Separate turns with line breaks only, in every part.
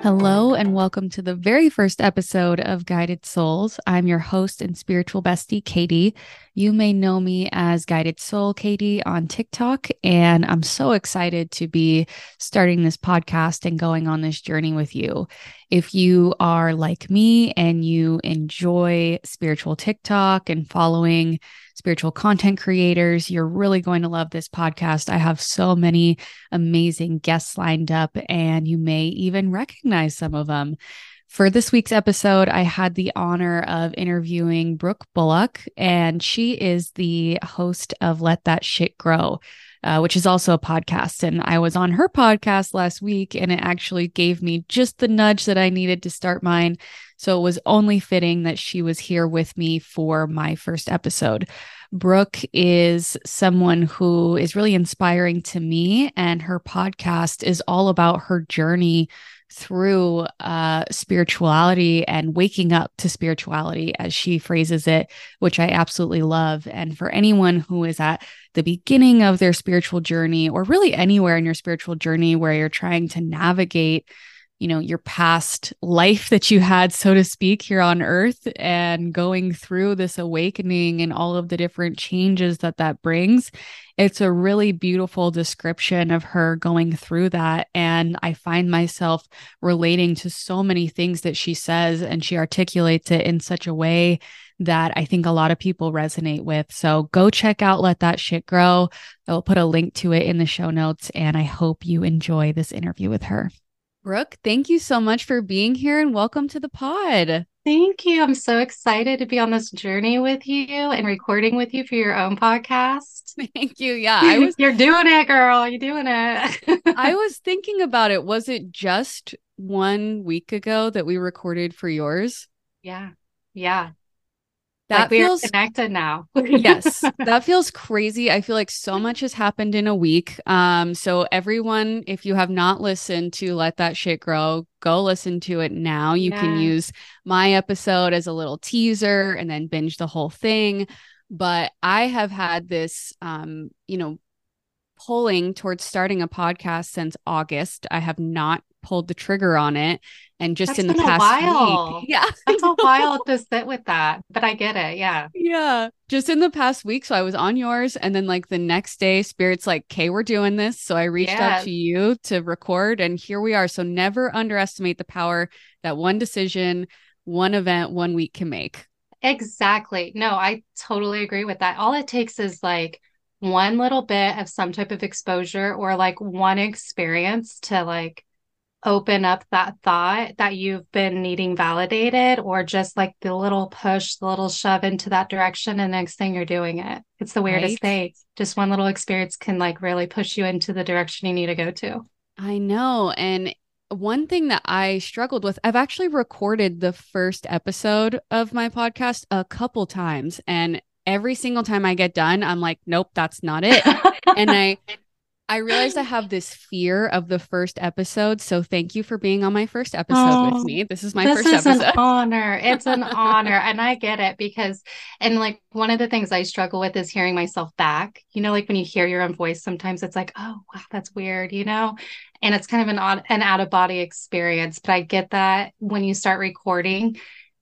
Hello, and welcome to the very first episode of Guided Souls. I'm your host and spiritual bestie, Katie. You may know me as Guided Soul Katie on TikTok, and I'm so excited to be starting this podcast and going on this journey with you. If you are like me and you enjoy spiritual TikTok and following spiritual content creators, you're really going to love this podcast. I have so many amazing guests lined up, and you may even recognize some of them. For this week's episode, I had the honor of interviewing Brooke Bullock, and she is the host of Let That Shit Grow uh, which is also a podcast. And I was on her podcast last week, and it actually gave me just the nudge that I needed to start mine. So it was only fitting that she was here with me for my first episode. Brooke is someone who is really inspiring to me, and her podcast is all about her journey through uh, spirituality and waking up to spirituality, as she phrases it, which I absolutely love. And for anyone who is at the beginning of their spiritual journey, or really anywhere in your spiritual journey where you're trying to navigate you know your past life that you had so to speak here on earth and going through this awakening and all of the different changes that that brings it's a really beautiful description of her going through that and i find myself relating to so many things that she says and she articulates it in such a way that I think a lot of people resonate with. So go check out Let That Shit Grow. I will put a link to it in the show notes, and I hope you enjoy this interview with her. Brooke, thank you so much for being here and welcome to the pod.
Thank you. I'm so excited to be on this journey with you and recording with you for your own podcast.
Thank you. Yeah, I
was You're doing it, girl. You're doing it.
I was thinking about it. Was it just 1 week ago that we recorded for yours?
Yeah. Yeah
that
like
feels
connected now.
yes, that feels crazy. I feel like so much has happened in a week. Um, so everyone, if you have not listened to Let That Shit Grow, go listen to it now. You yeah. can use my episode as a little teaser and then binge the whole thing. But I have had this, um, you know, pulling towards starting a podcast since August. I have not pulled the trigger on it. And just That's in the past
while.
week. Yeah.
That's a while to sit with that. But I get it. Yeah.
Yeah. Just in the past week. So I was on yours. And then like the next day, Spirit's like, okay, we're doing this. So I reached out to you to record. And here we are. So never underestimate the power that one decision, one event, one week can make.
Exactly. No, I totally agree with that. All it takes is like one little bit of some type of exposure or like one experience to like open up that thought that you've been needing validated or just like the little push the little shove into that direction and next thing you're doing it it's the weirdest right? thing just one little experience can like really push you into the direction you need to go to
i know and one thing that I struggled with, I've actually recorded the first episode of my podcast a couple times. And every single time I get done, I'm like, nope, that's not it. and I I realized I have this fear of the first episode. So thank you for being on my first episode oh, with me. This is my
this
first
is
episode.
an honor. It's an honor. And I get it because, and like one of the things I struggle with is hearing myself back. You know, like when you hear your own voice, sometimes it's like, oh, wow, that's weird, you know? And it's kind of an odd, an out of body experience. But I get that when you start recording,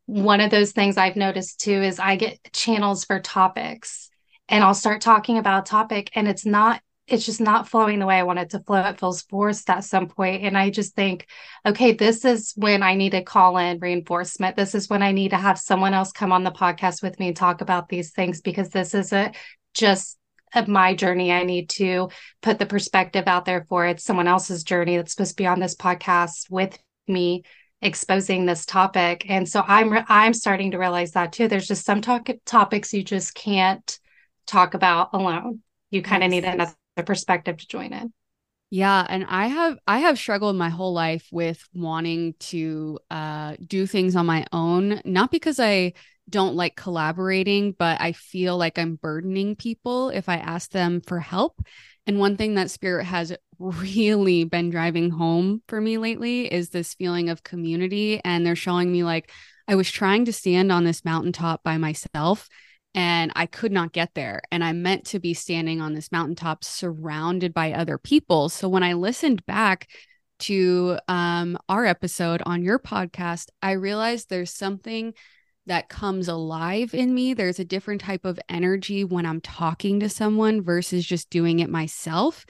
one of those things I've noticed too is I get channels for topics and I'll start talking about a topic and it's not it's just not flowing the way I want it to flow. It feels forced at some point. And I just think, okay, this is when I need to call in reinforcement. This is when I need to have someone else come on the podcast with me and talk about these things because this isn't just of my journey. I need to put the perspective out there for it. Someone else's journey that's supposed to be on this podcast with me exposing this topic. And so I'm I'm starting to realize that too. There's just some talk topics you just can't talk about alone. You kind of yes. need another perspective to join in.
Yeah, and I have I have struggled my whole life with wanting to uh do things on my own, not because I don't like collaborating, but I feel like I'm burdening people if I ask them for help. And one thing that Spirit has really been driving home for me lately is this feeling of community. And they're showing me like I was trying to stand on this mountaintop by myself and I could not get there. And I meant to be standing on this mountaintop surrounded by other people. So when I listened back, to um, our episode on your podcast, I realized there's something that comes alive in me. There's a different type of energy when I'm talking to someone versus just doing it myself.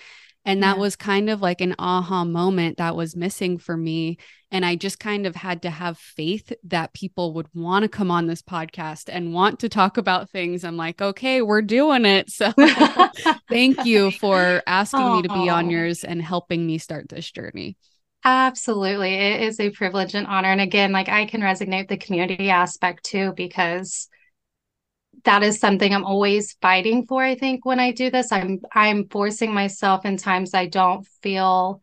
And that yeah. was kind of like an aha moment that was missing for me. And I just kind of had to have faith that people would want to come on this podcast and want to talk about things. I'm like, okay, we're doing it. So thank you for asking Aww. me to be on yours and helping me start this journey.
Absolutely. It is a privilege and honor. And again, like I can resonate the community aspect too, because that is something I'm always fighting for. I think when I do this, I'm I'm forcing myself in times I don't feel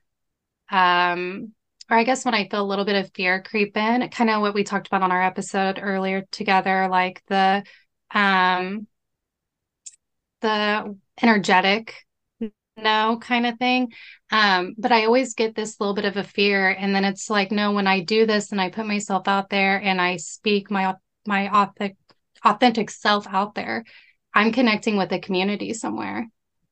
um or I guess when I feel a little bit of fear creep in, kind of what we talked about on our episode earlier together, like the um the energetic no kind of thing. Um, but I always get this little bit of a fear. And then it's like, no, when I do this and I put myself out there and I speak my my authentic authentic self out there, I'm connecting with a community somewhere.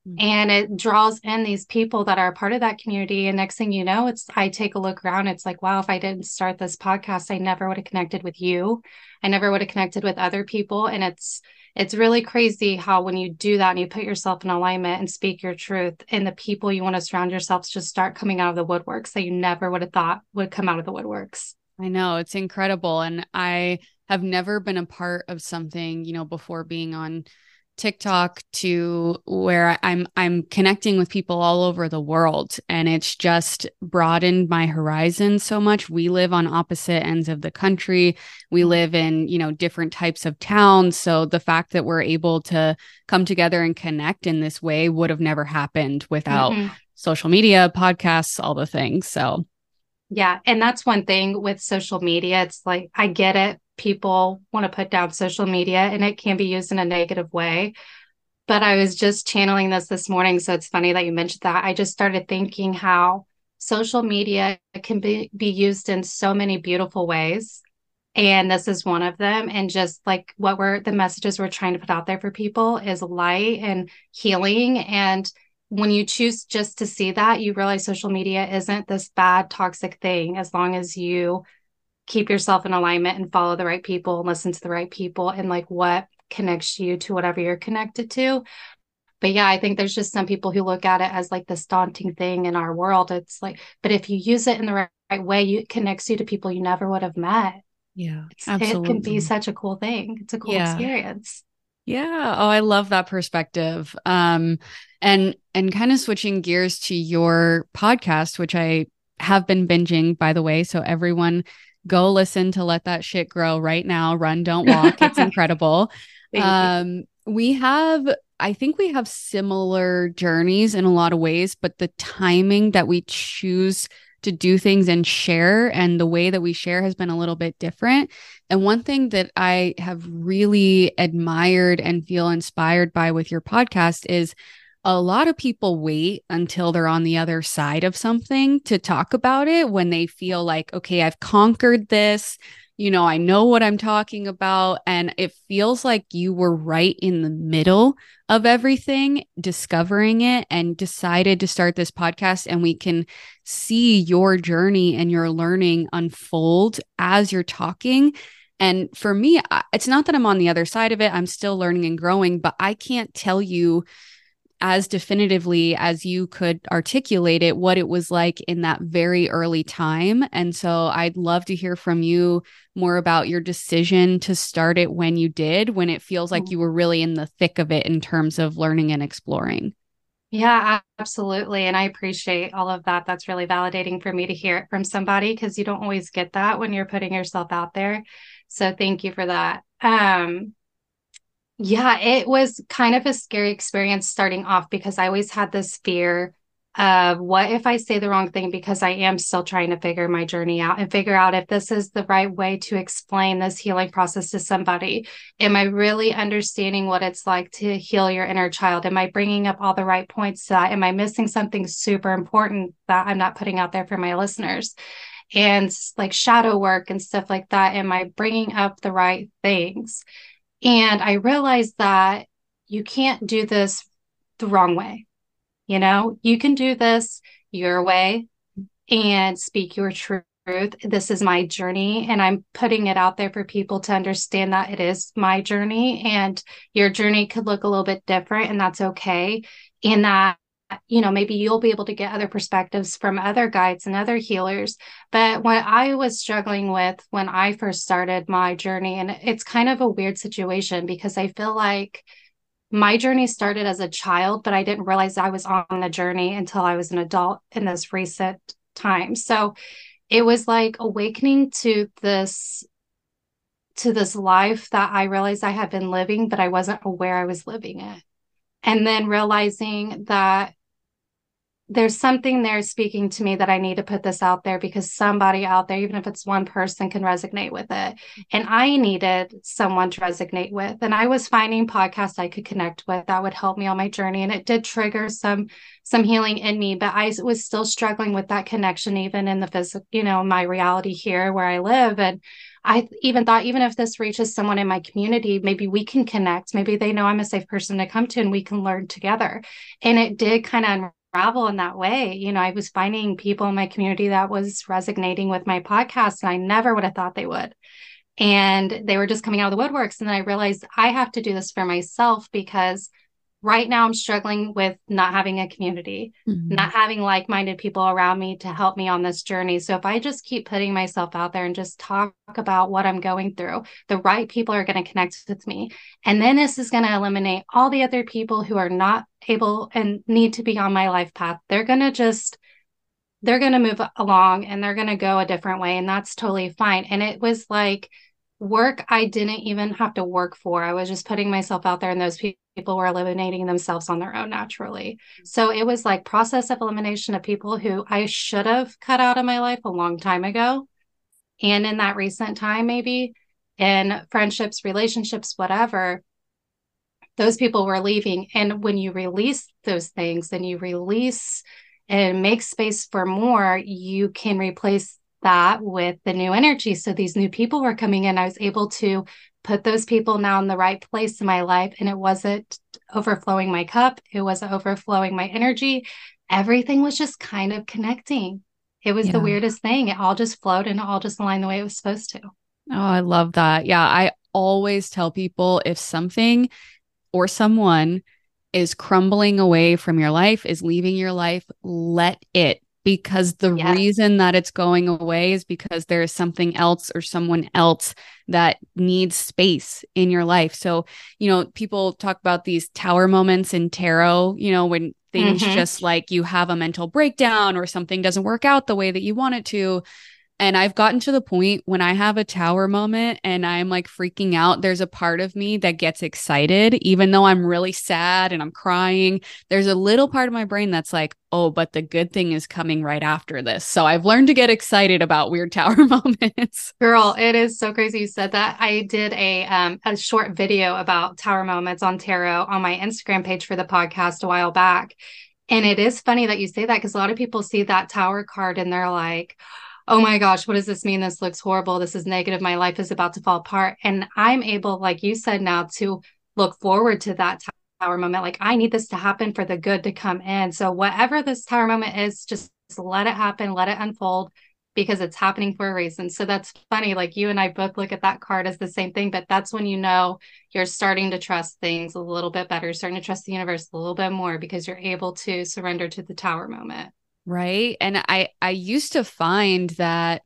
Mm-hmm. And it draws in these people that are part of that community. And next thing you know, it's I take a look around. It's like, wow, if I didn't start this podcast, I never would have connected with you. I never would have connected with other people. And it's it's really crazy how when you do that and you put yourself in alignment and speak your truth and the people you want to surround yourselves just start coming out of the woodworks that you never would have thought would come out of the woodworks.
I know it's incredible. And I have never been a part of something, you know, before being on TikTok to where I'm I'm connecting with people all over the world and it's just broadened my horizon so much. We live on opposite ends of the country. We live in, you know, different types of towns, so the fact that we're able to come together and connect in this way would have never happened without mm-hmm. social media, podcasts, all the things. So
yeah, and that's one thing with social media. It's like I get it people want to put down social media and it can be used in a negative way. But I was just channeling this this morning. So it's funny that you mentioned that. I just started thinking how social media can be, be used in so many beautiful ways. And this is one of them. And just like what we're the messages we're trying to put out there for people is light and healing. And when you choose just to see that, you realize social media isn't this bad, toxic thing as long as you keep yourself in alignment and follow the right people and listen to the right people and like what connects you to whatever you're connected to. But yeah i think there's just some people who look at it as like this daunting thing in our world. It's like but if you use it in the right, right way you, it connects you to people you never would have met.
Yeah
absolutely. it can be such a cool thing. It's a cool yeah. experience.
Yeah. Oh i love that perspective. Um and and kind of switching gears to your podcast which i have been binging by the way so everyone go listen to Let That Shit Grow right now. Run, don't walk. It's incredible. um, we have, I think we have similar journeys in a lot of ways, but the timing that we choose to do things and share and the way that we share has been a little bit different. And one thing that I have really admired and feel inspired by with your podcast is a lot of people wait until they're on the other side of something to talk about it when they feel like, okay, I've conquered this. You know, I know what I'm talking about. And it feels like you were right in the middle of everything, discovering it, and decided to start this podcast. And we can see your journey and your learning unfold as you're talking. And for me, it's not that I'm on the other side of it, I'm still learning and growing, but I can't tell you as definitively as you could articulate it what it was like in that very early time. And so I'd love to hear from you more about your decision to start it when you did, when it feels like mm-hmm. you were really in the thick of it in terms of learning and exploring.
Yeah, absolutely. And I appreciate all of that. That's really validating for me to hear it from somebody because you don't always get that when you're putting yourself out there. So thank you for that. Um, yeah, it was kind of a scary experience starting off because I always had this fear of what if I say the wrong thing because I am still trying to figure my journey out and figure out if this is the right way to explain this healing process to somebody. Am I really understanding what it's like to heal your inner child? Am I bringing up all the right points to that? Am I missing something super important that I'm not putting out there for my listeners? And like shadow work and stuff like that. Am I bringing up the right things? And I realized that you can't do this the wrong way. You know, you can do this your way and speak your truth. This is my journey, and I'm putting it out there for people to understand that it is my journey, and your journey could look a little bit different, and that's okay. In that you know, maybe you'll be able to get other perspectives from other guides and other healers. But what I was struggling with when I first started my journey, and it's kind of a weird situation because I feel like my journey started as a child, but I didn't realize I was on the journey until I was an adult in this recent time. So it was like awakening to this to this life that I realized I had been living, but I wasn't aware I was living it. And then realizing that there's something there speaking to me that I need to put this out there because somebody out there, even if it's one person, can resonate with it. And I needed someone to resonate with. And I was finding podcasts I could connect with that would help me on my journey. And it did trigger some some healing in me, but I was still struggling with that connection, even in the physical, you know, my reality here where I live. And I even thought, even if this reaches someone in my community, maybe we can connect. Maybe they know I'm a safe person to come to and we can learn together. And it did kind of travel in that way. You know, I was finding people in my community that was resonating with my podcast, and I never would have thought they would. And they were just coming out of the woodworks. And then I realized I have to do this for myself because right now I'm struggling with not having a community, mm-hmm. not having like minded people around me to help me on this journey. So if I just keep putting myself out there and just talk about what I'm going through, the right people are going to connect with me. And then this is going to eliminate all the other people who are not able and need to be on my life path. They're going to just they're going to move along and they're going to go a different way and that's totally fine. And it was like work I didn't even have to work for. I was just putting myself out there and those people were eliminating themselves on their own naturally. Mm-hmm. So it was like process of elimination of people who I should have cut out of my life a long time ago. And in that recent time, maybe in friendships, relationships, whatever, those people were leaving. And when you release those things and you release and make space for more, you can replace that with the new energy. So these new people were coming in. I was able to put those people now in the right place in my life. And it wasn't overflowing my cup, it wasn't overflowing my energy. Everything was just kind of connecting. It was yeah. the weirdest thing. It all just flowed and it all just aligned the way it was supposed to.
Oh, I love that. Yeah. I always tell people if something or someone is crumbling away from your life, is leaving your life, let it because the reason that it's going away is because there is something else or someone else that needs space in your life. So, you know, people talk about these tower moments in tarot, you know, when things mm-hmm. just like you have a mental breakdown or something doesn't work out the way that you want it to. And I've gotten to the point when I have a tower moment and I'm like freaking out, there's a part of me that gets excited, even though I'm really sad and I'm crying. There's a little part of my brain that's like, oh, but the good thing is coming right after this. So I've learned to get excited about weird tower moments.
Girl, it is so crazy you said that. I did a um, a short video about tower moments on tarot on my Instagram page for the podcast a while back. And it is funny that you say that because a lot of people see that tower card and they're like, oh my gosh, what does this mean? This looks horrible. This is negative. My life is about to fall apart. And I'm able, like you said, now to look forward to that tower moment. Like, I need this to happen for the good to come in. So, whatever this tower moment is, just let it happen, let it unfold because it's happening for a reason. So, that's funny. Like, you and I both look at that card as the same thing, but that's when you know you're starting to trust things a little bit better, starting to trust the universe a little bit more because you're able to surrender to the tower moment
right and i i used to find that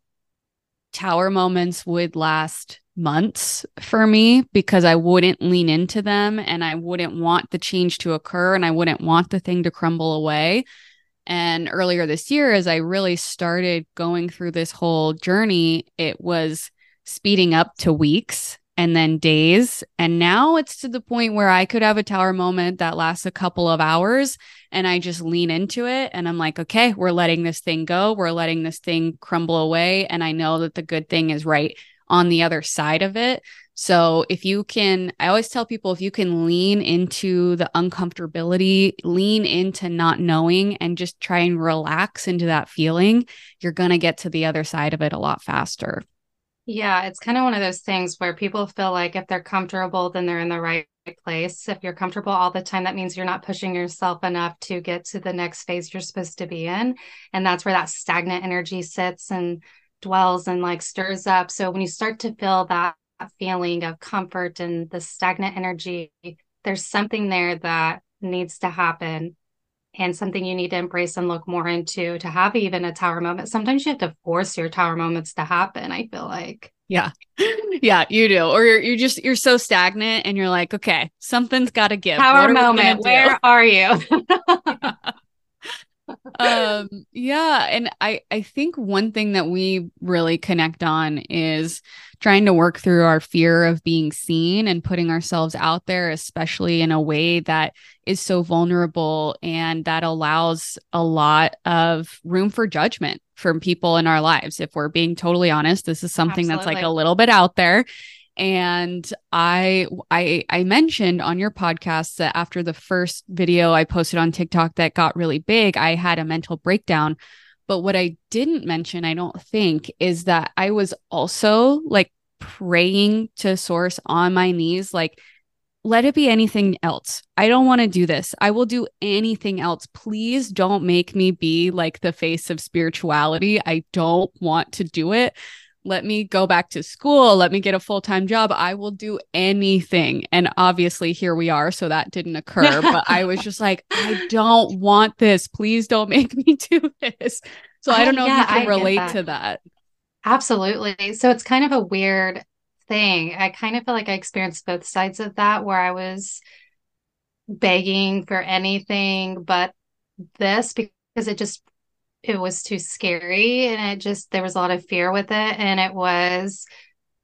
tower moments would last months for me because I wouldn't lean into them and I wouldn't want the change to occur and I wouldn't want the thing to crumble away. And earlier this year, as I really started going through this whole journey, it was speeding up to weeks and then days. And now it's to the point where I could have a tower moment that lasts a couple of hours and I just lean into it. And I'm like, okay, we're letting this thing go. We're letting this thing crumble away. And I know that the good thing is right on the other side of it. So if you can, I always tell people if you can lean into the uncomfortability, lean into not knowing, and just try and relax into that feeling, you're going to get to the other side of it a lot faster.
Yeah, it's kind of one of those things where people feel like if they're comfortable, then they're in the right place. If you're comfortable all the time, that means you're not pushing yourself enough to get to the next phase you're supposed to be in. And that's where that stagnant energy sits and dwells and like stirs up. So when you start to feel that feeling of comfort and the stagnant energy, there's something there that needs to happen and something you need to embrace and look more into to have even a tower moment. Sometimes you have to force your tower moments to happen, I feel like.
Yeah. Yeah, you do. Or you're, you're just you're so stagnant and you're like, okay, something's got to give.
Tower moment, where are you?
yeah. um yeah and i i think one thing that we really connect on is trying to work through our fear of being seen and putting ourselves out there especially in a way that is so vulnerable and that allows a lot of room for judgment from people in our lives if we're being totally honest this is something Absolutely. that's like a little bit out there and I I I mentioned on your podcast that after the first video I posted on TikTok that got really big, I had a mental breakdown. But what I didn't mention, I don't think, is that I was also like praying to source on my knees like let it be anything else. I don't want to do this. I will do anything else. Please don't make me be like the face of spirituality. I don't want to do it let me go back to school, let me get a full time job. I will do anything. And obviously, here we are. So that didn't occur. but I was just like, I don't want this. Please don't make me do this. So I don't know yeah, if you can I relate that. to that.
Absolutely. So it's kind of a weird thing. I kind of feel like I experienced both sides of that where I was begging for anything but this because it just it was too scary and it just there was a lot of fear with it and it was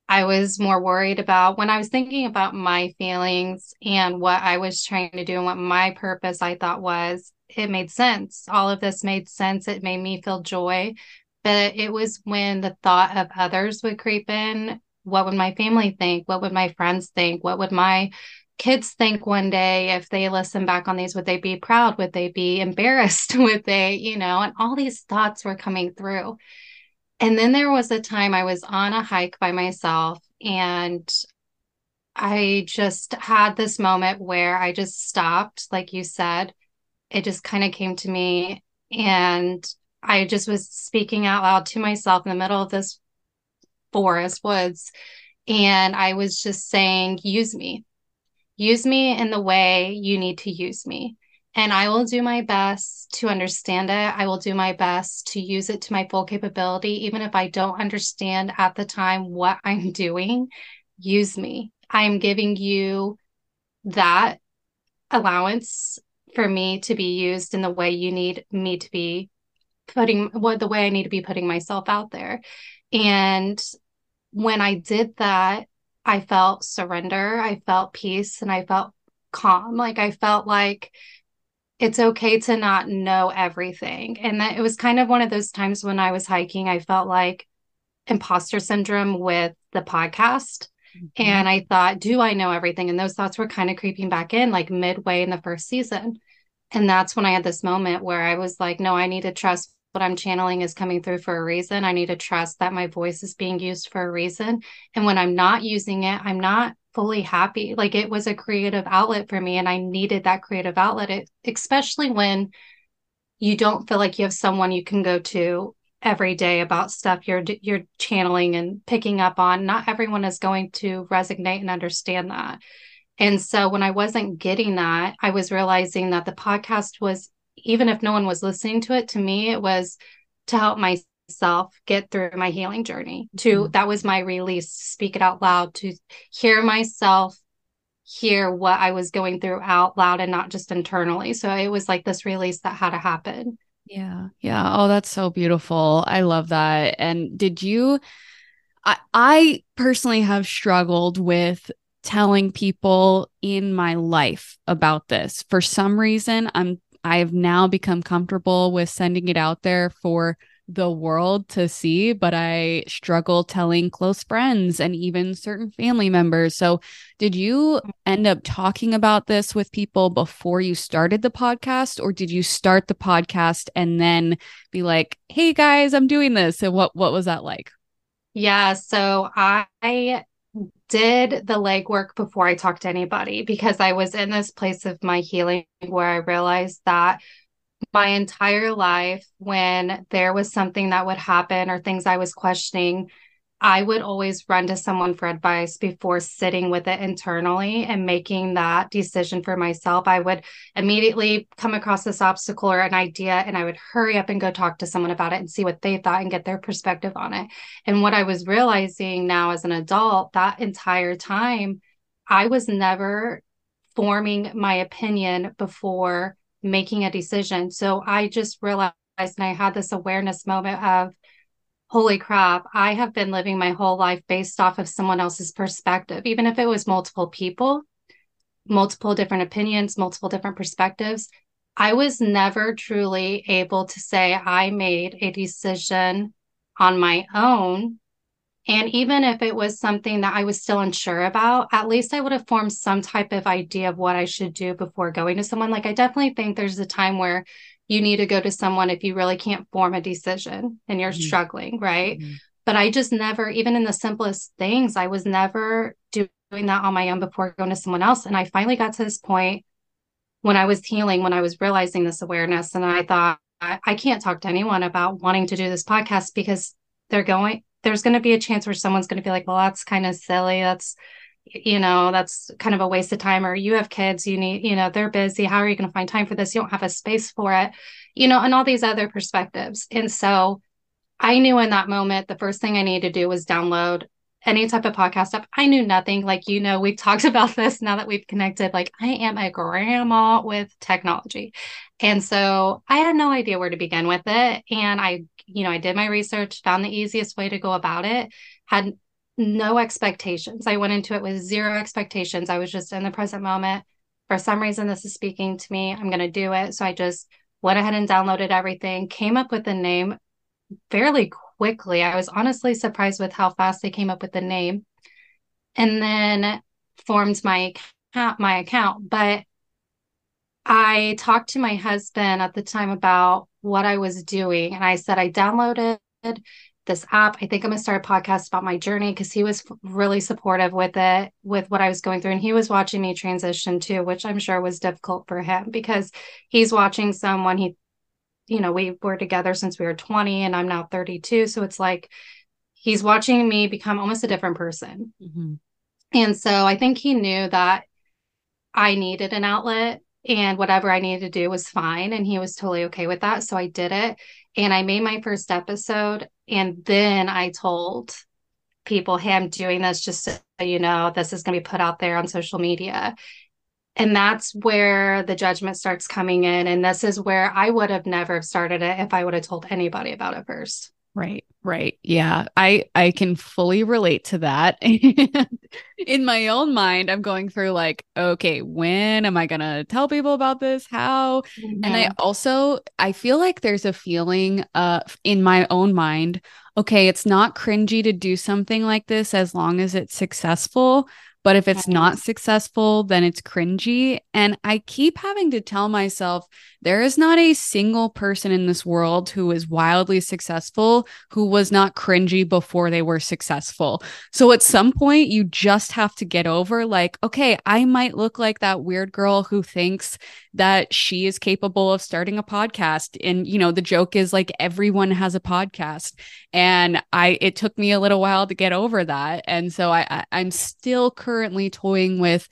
I was more worried about when I was thinking about my feelings and what I was trying to do and what my purpose I thought was it made sense. All of this made sense. It made me feel joy. But it was when the thought of others would creep in. What would my family think? What would my friends think? What would my kids think one day if they listen back on these would they be proud? Would they be embarrassed would they you know and all these thoughts were coming through. And then there was a time i was on a hike by myself and i just had this moment where i just stopped like you said. It just kind of came to me and i just was speaking out loud to myself in the middle of this forest woods and i was just saying use me use me in the way you need to use me. And I will do my best to understand it. I will do my best to use it to my full capability, even if I don't understand at the time what I'm doing. Use me. I'm giving you that allowance for me to be used in the way you need me to be putting what the way I need to be putting myself out there. And when I did that, I felt surrender, I felt peace, and I felt calm. Like I felt like it's okay to not know everything. And that it was kind of one of those times when I was hiking, I felt like imposter syndrome with the podcast. Mm-hmm. And I thought, do I know everything? And those thoughts were kind of creeping back in like midway in the first season. And that's when I had this moment where I was like, no, I need to trust what I'm channeling is coming through for a reason. I need to trust that my voice is being used for a reason. And when I'm not using it, I'm not fully happy. Like it was a creative outlet for me, and I needed that creative outlet, it, especially when you don't feel like you have someone you can go to every day about stuff you're you're channeling and picking up on. Not everyone is going to resonate and understand that. And so when I wasn't getting that, I was realizing that the podcast was even if no one was listening to it, to me, it was to help myself get through my healing journey. To mm-hmm. that was my release, speak it out loud, to hear myself hear what I was going through out loud and not just internally. So it was like this release that had to happen.
Yeah. Yeah. Oh, that's so beautiful. I love that. And did you I I personally have struggled with telling people in my life about this. For some reason, I'm I've now become comfortable with sending it out there for the world to see, but I struggle telling close friends and even certain family members. So, did you end up talking about this with people before you started the podcast, or did you start the podcast and then be like, "Hey guys, I'm doing this"? And what what was that like?
Yeah. So I did the legwork before I talked to anybody because I was in this place of my healing where I realized that my entire life, when there was something that would happen or things I was questioning, I would always run to someone for advice before sitting with it internally and making that decision for myself. I would immediately come across this obstacle or an idea and I would hurry up and go talk to someone about it and see what they thought and get their perspective on it. And what I was realizing now as an adult, that entire time, I was never forming my opinion before making a decision. So I just realized and I had this awareness moment of, holy crap, I have been living my whole life based off of someone else's perspective, even if it was multiple people, multiple different opinions, multiple different perspectives. I was never truly able to say I made a decision on my own. And even if it was something that I was still unsure about, at least I would have formed some type of idea of what I should do before going to someone. Like, I definitely think there's a time where you need to go to someone if you really can't form a decision and you're mm-hmm. struggling, right? Mm-hmm. But I just never, even in the simplest things, I was never doing that on my own before going to someone else. And I finally got to this point when I was healing, when I was realizing this awareness, and I thought, I, I can't talk to anyone about wanting to do this podcast because they're going, there's going to be a chance where someone's going to be like, well, that's kind of silly. That's, you know that's kind of a waste of time or you have kids you need you know they're busy how are you going to find time for this? You don't have a space for it you know and all these other perspectives. And so i knew in that moment the first thing i needed to do was download any type of podcast app. I knew nothing like you know we've talked about this now that we've connected like i am a grandma with technology. And so i had no idea where to begin with it and i you know i did my research found the easiest way to go about it had no expectations. I went into it with zero expectations. I was just in the present moment. For some reason, this is speaking to me. I'm going to do it. So I just went ahead and downloaded everything, came up with the name fairly quickly. I was honestly surprised with how fast they came up with the name and then formed my account, my account. But I talked to my husband at the time about what I was doing. And I said, I downloaded this app. I think I'm going to start a podcast about my journey because he was really supportive with it, with what I was going through. And he was watching me transition too, which I'm sure was difficult for him because he's watching someone he, you know, we were together since we were 20 and I'm now 32. So it's like he's watching me become almost a different person. Mm-hmm. And so I think he knew that I needed an outlet and whatever I needed to do was fine. And he was totally okay with that. So I did it. And I made my first episode. And then I told people, hey, I'm doing this just so you know, this is going to be put out there on social media. And that's where the judgment starts coming in. And this is where I would have never started it if I would have told anybody about it first.
Right, right. Yeah. I I can fully relate to that. in my own mind, I'm going through like, okay, when am I going to tell people about this? How? And I also I feel like there's a feeling uh in my own mind, okay, it's not cringy to do something like this as long as it's successful, but if it's not successful, then it's cringy. And I keep having to tell myself there is not a single person in this world who is wildly successful who was not cringy before they were successful. So at some point, you just have to get over like, okay, I might look like that weird girl who thinks that she is capable of starting a podcast. And, you know, the joke is like everyone has a podcast. And I, it took me a little while to get over that. And so I, I I'm still currently toying with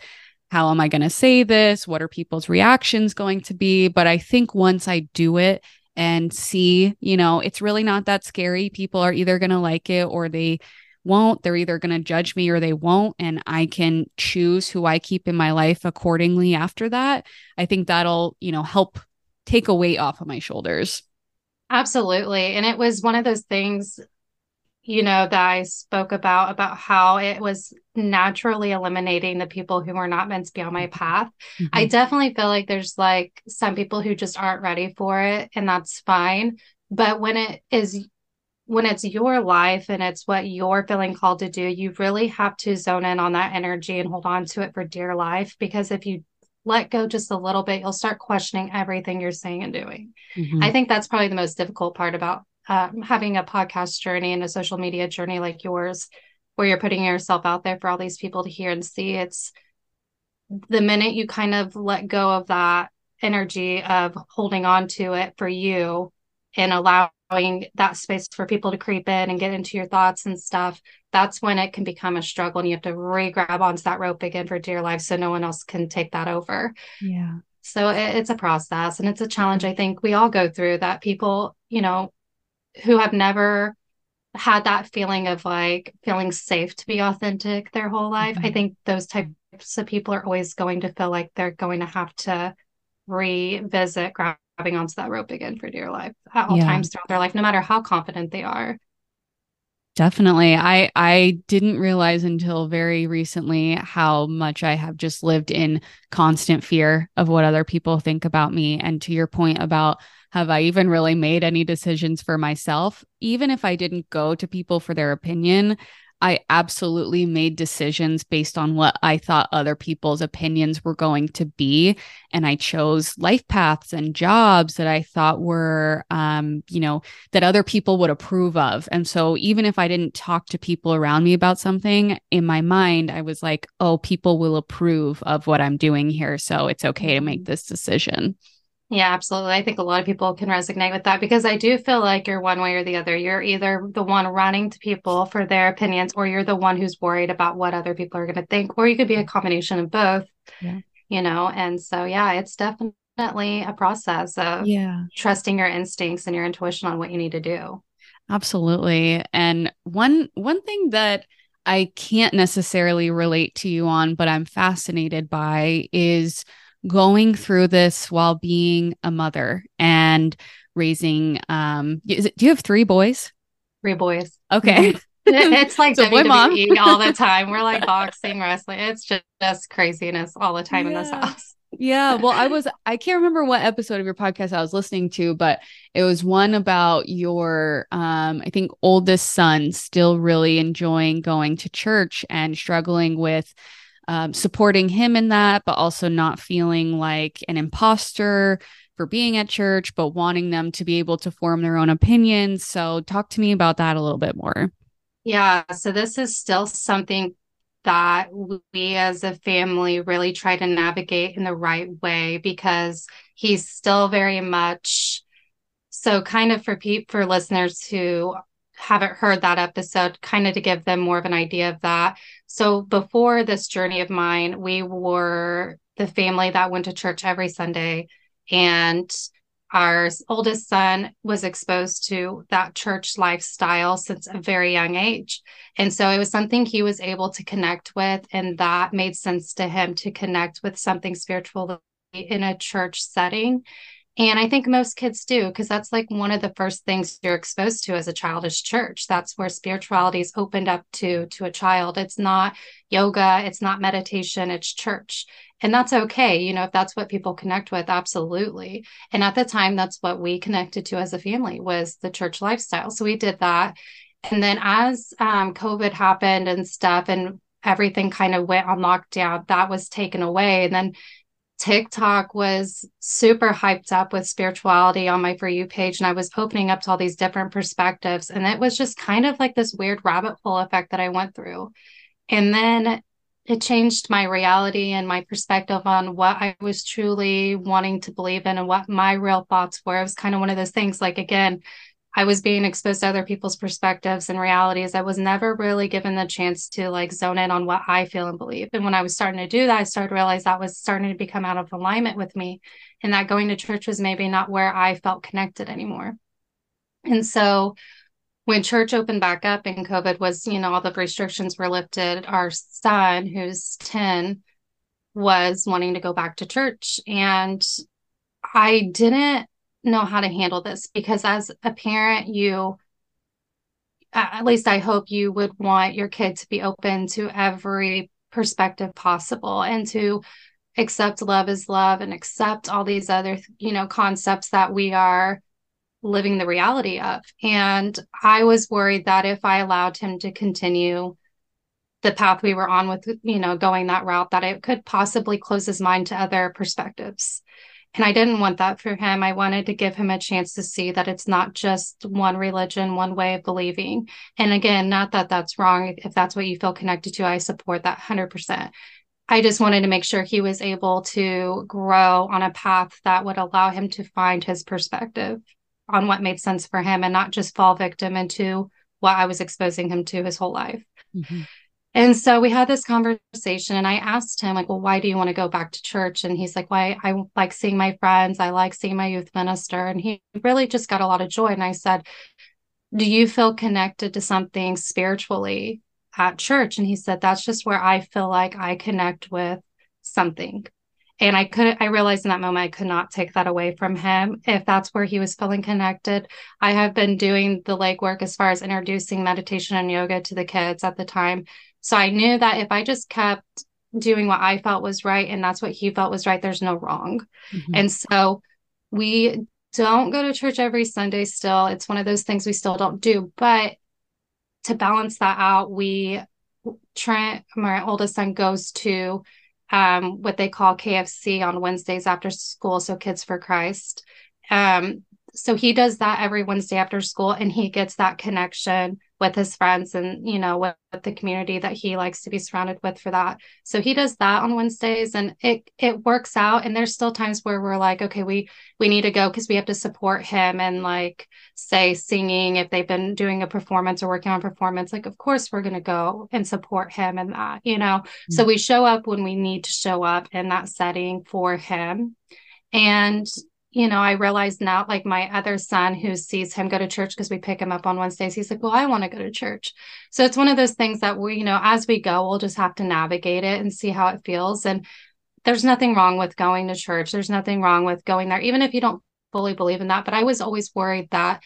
how am I going to say this? What are people's reactions going to be? But I think once I do it and see, you know, it's really not that scary. People are either going to like it or they won't. They're either going to judge me or they won't. And I can choose who I keep in my life accordingly after that. I think that'll, you know, help take a weight off of my shoulders.
Absolutely. And it was one of those things you know, that I spoke about, about how it was naturally eliminating the people who were not meant to be on my path. Mm-hmm. I definitely feel like there's like some people who just aren't ready for it, and that's fine. But when it is, when it's your life and it's what you're feeling called to do, you really have to zone in on that energy and hold on to it for dear life. Because if you let go just a little bit, you'll start questioning everything you're saying and doing. Mm-hmm. I think that's probably the most difficult part about um, having a podcast journey and a social media journey like yours, where you're putting yourself out there for all these people to hear and see, it's the minute you kind of let go of that energy of holding on to it for you and allowing that space for people to creep in and get into your thoughts and stuff, that's when it can become a struggle and you have to re grab onto that rope again for dear life so no one else can take that over.
Yeah.
So it, it's a process and it's a challenge I think we all go through that people, you know, who have never had that feeling of like feeling safe to be authentic their whole life. Mm-hmm. I think those types of people are always going to feel like they're going to have to revisit grabbing onto that rope again for dear life at all yeah. times throughout their life, no matter how confident they are.
Definitely. I I didn't realize until very recently how much I have just lived in constant fear of what other people think about me and to your point about have I even really made any decisions for myself even if I didn't go to people for their opinion I absolutely made decisions based on what I thought other people's opinions were going to be. And I chose life paths and jobs that I thought were, um, you know, that other people would approve of. And so even if I didn't talk to people around me about something, in my mind, I was like, oh, people will approve of what I'm doing here. So it's okay to make mm-hmm. this decision.
Yeah, absolutely. I think a lot of people can resonate with that because I do feel like you're one way or the other. You're either the one running to people for their opinions, or you're the one who's worried about what other people are going to think, or you could be a combination of both. Yeah. You know, and so, yeah, it's definitely a process of yeah. trusting your instincts and your intuition on what you need to do.
Absolutely. And one one thing that I can't necessarily relate to you on, but I'm fascinated by is going through this while being a mother and raising um it, do you have three boys?
Three boys.
Okay.
It's like so WWE all the time. We're like boxing wrestling. It's just, just craziness all the time yeah. in this house.
Yeah. Well i was i can't remember what episode of your podcast i was listening to but it was one about your um i think oldest son still really enjoying going to church and struggling with um, supporting him in that, but also not feeling like an imposter for being at church, but wanting them to be able to form their own opinions. So, talk to me about that a little bit more.
Yeah. So, this is still something that we as a family really try to navigate in the right way because he's still very much so kind of for pe- for listeners who haven't heard that episode, kind of to give them more of an idea of that. So before this journey of mine, we were the family that went to church every Sunday. And our oldest son was exposed to that church lifestyle since a very young age. And so it was something he was able to connect with, and that made sense to him to connect with something spiritual in a church setting. And I think most kids do, because that's like one of the first things you're exposed to as a child is church. That's where spirituality is opened up to to a child. It's not yoga, it's not meditation, it's church. And that's okay, you know, if that's what people connect with, absolutely. And at the time, that's what we connected to as a family was the church lifestyle. So we did that. And then as um, COVID happened and stuff, and everything kind of went on lockdown, that was taken away. And then TikTok was super hyped up with spirituality on my For You page, and I was opening up to all these different perspectives. And it was just kind of like this weird rabbit hole effect that I went through. And then it changed my reality and my perspective on what I was truly wanting to believe in and what my real thoughts were. It was kind of one of those things like, again, I was being exposed to other people's perspectives and realities. I was never really given the chance to like zone in on what I feel and believe. And when I was starting to do that, I started to realize that was starting to become out of alignment with me and that going to church was maybe not where I felt connected anymore. And so when church opened back up and COVID was, you know, all the restrictions were lifted, our son, who's 10, was wanting to go back to church. And I didn't know how to handle this because as a parent you at least I hope you would want your kid to be open to every perspective possible and to accept love is love and accept all these other you know concepts that we are living the reality of. And i was worried that if i allowed him to continue the path we were on with you know going that route that it could possibly close his mind to other perspectives And I didn't want that for him. I wanted to give him a chance to see that it's not just one religion, one way of believing. And again, not that that's wrong. If that's what you feel connected to, I support that 100%. I just wanted to make sure he was able to grow on a path that would allow him to find his perspective on what made sense for him and not just fall victim into what I was exposing him to his whole life. Mm-hmm. And so we had this conversation and I asked him, like, well, why do you want to go back to church? And he's like, why I like seeing my friends. I like seeing my youth minister. And he really just got a lot of joy. And I said, do you feel connected to something spiritually at church? And he said, that's just where I feel like I connect with something. And I couldn't, I realized in that moment, I could not take that away from him. If that's where he was feeling connected, I have been doing the legwork as far as introducing meditation and yoga to the kids at the time so I knew that if I just kept doing what I felt was right and that's what he felt was right, there's no wrong. Mm-hmm. And so we don't go to church every Sunday still. It's one of those things we still don't do. But to balance that out, we Trent, my oldest son, goes to um, what they call KFC on Wednesdays after school. So Kids for Christ. Um, so he does that every Wednesday after school and he gets that connection with his friends and you know with, with, the community that he likes to be surrounded with for that. So he does that on wednesdays and it it works out. And there's still times where we're like okay we we need to go because we have to support him and like say singing if they've been doing a performance or working on performance like of course we're going to go and support him and that you know? Mm-hmm. so we show up when we need to show up in that setting for him. And you know, I realize now, like my other son who sees him go to church because we pick him up on Wednesdays, he's like, Well, I want to go to church. So it's one of those things that we, you know, as we go, we'll just have to navigate it and see how it feels. And there's nothing wrong with going to church. There's nothing wrong with going there, even if you don't fully believe in that. But I was always worried that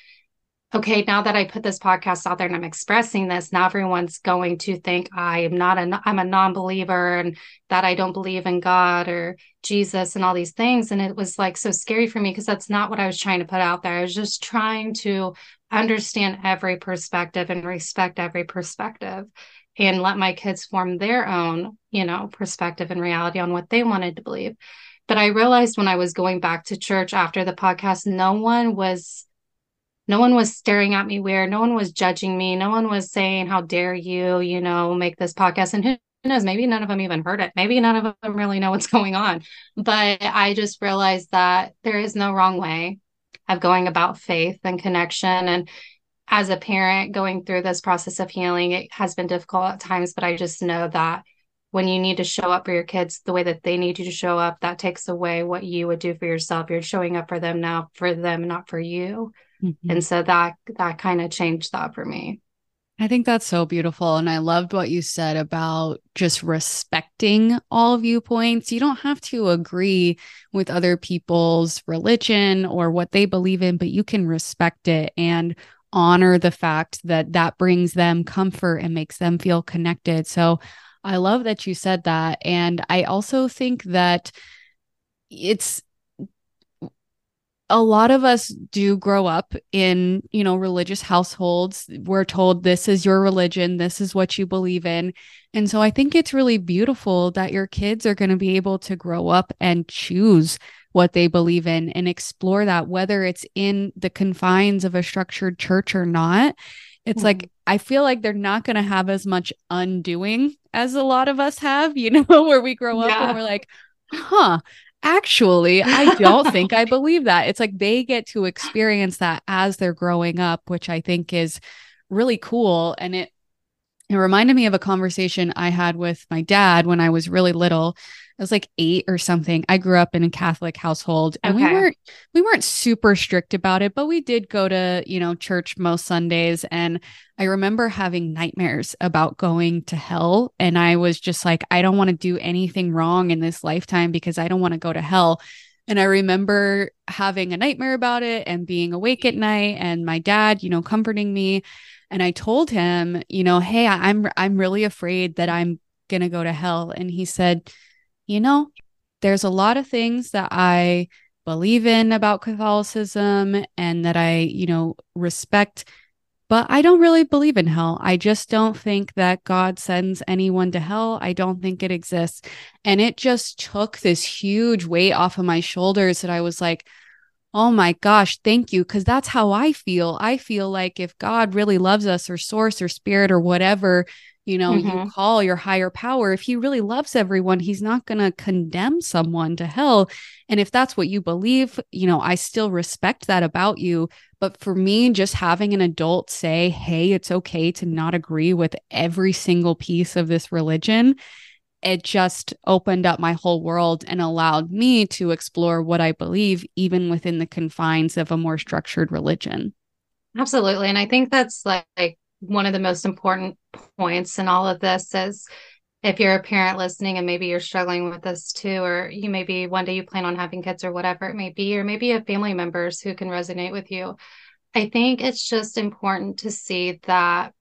okay, now that I put this podcast out there and I'm expressing this, now everyone's going to think I am not a I'm a non-believer and that I don't believe in God or Jesus and all these things. And it was like so scary for me because that's not what I was trying to put out there. I was just trying to understand every perspective and respect every perspective and let my kids form their own, you know, perspective and reality on what they wanted to believe. But I realized when I was going back to church after the podcast, no one was no one was staring at me weird. No one was judging me. No one was saying, How dare you, you know, make this podcast? And who knows, maybe none of them even heard it. Maybe none of them really know what's going on. But I just realized that there is no wrong way of going about faith and connection. And as a parent going through this process of healing, it has been difficult at times, but I just know that when you need to show up for your kids the way that they need you to show up, that takes away what you would do for yourself. You're showing up for them now for them, not for you. Mm-hmm. And so that that kind of changed that for me.
I think that's so beautiful. And I loved what you said about just respecting all viewpoints. You don't have to agree with other people's religion or what they believe in, but you can respect it and honor the fact that that brings them comfort and makes them feel connected. So I love that you said that. And I also think that it's a lot of us do grow up in, you know, religious households. We're told this is your religion, this is what you believe in. And so I think it's really beautiful that your kids are going to be able to grow up and choose what they believe in and explore that, whether it's in the confines of a structured church or not. It's mm-hmm. like, I feel like they're not going to have as much undoing as a lot of us have, you know, where we grow up yeah. and we're like, huh, actually, I don't think I believe that. It's like they get to experience that as they're growing up, which I think is really cool. And it, it reminded me of a conversation I had with my dad when I was really little. Was like eight or something. I grew up in a Catholic household and okay. we weren't we weren't super strict about it, but we did go to, you know, church most Sundays. And I remember having nightmares about going to hell. And I was just like, I don't want to do anything wrong in this lifetime because I don't want to go to hell. And I remember having a nightmare about it and being awake at night and my dad, you know, comforting me. And I told him, you know, hey, I'm I'm really afraid that I'm gonna go to hell. And he said, you know, there's a lot of things that I believe in about Catholicism and that I, you know, respect. but I don't really believe in hell. I just don't think that God sends anyone to hell. I don't think it exists. And it just took this huge weight off of my shoulders that I was like, oh my gosh, thank you. Cause that's how I feel. I feel like if God really loves us or source or spirit or whatever, you know, mm-hmm. you call your higher power, if he really loves everyone, he's not going to condemn someone to hell. And if that's what you believe, you know, I still respect that about you. But for me, just having an adult say, hey, it's okay to not agree with every single piece of this religion, it just opened up my whole world and allowed me to explore what I believe, even within the confines of a more structured religion.
Absolutely. And I think that's like one of the most important points in all of this is if you're a parent listening and maybe you're struggling with this too, or you maybe one day you plan on having kids or whatever it may be, or maybe you have family members who can resonate with you. I think it's just important to see that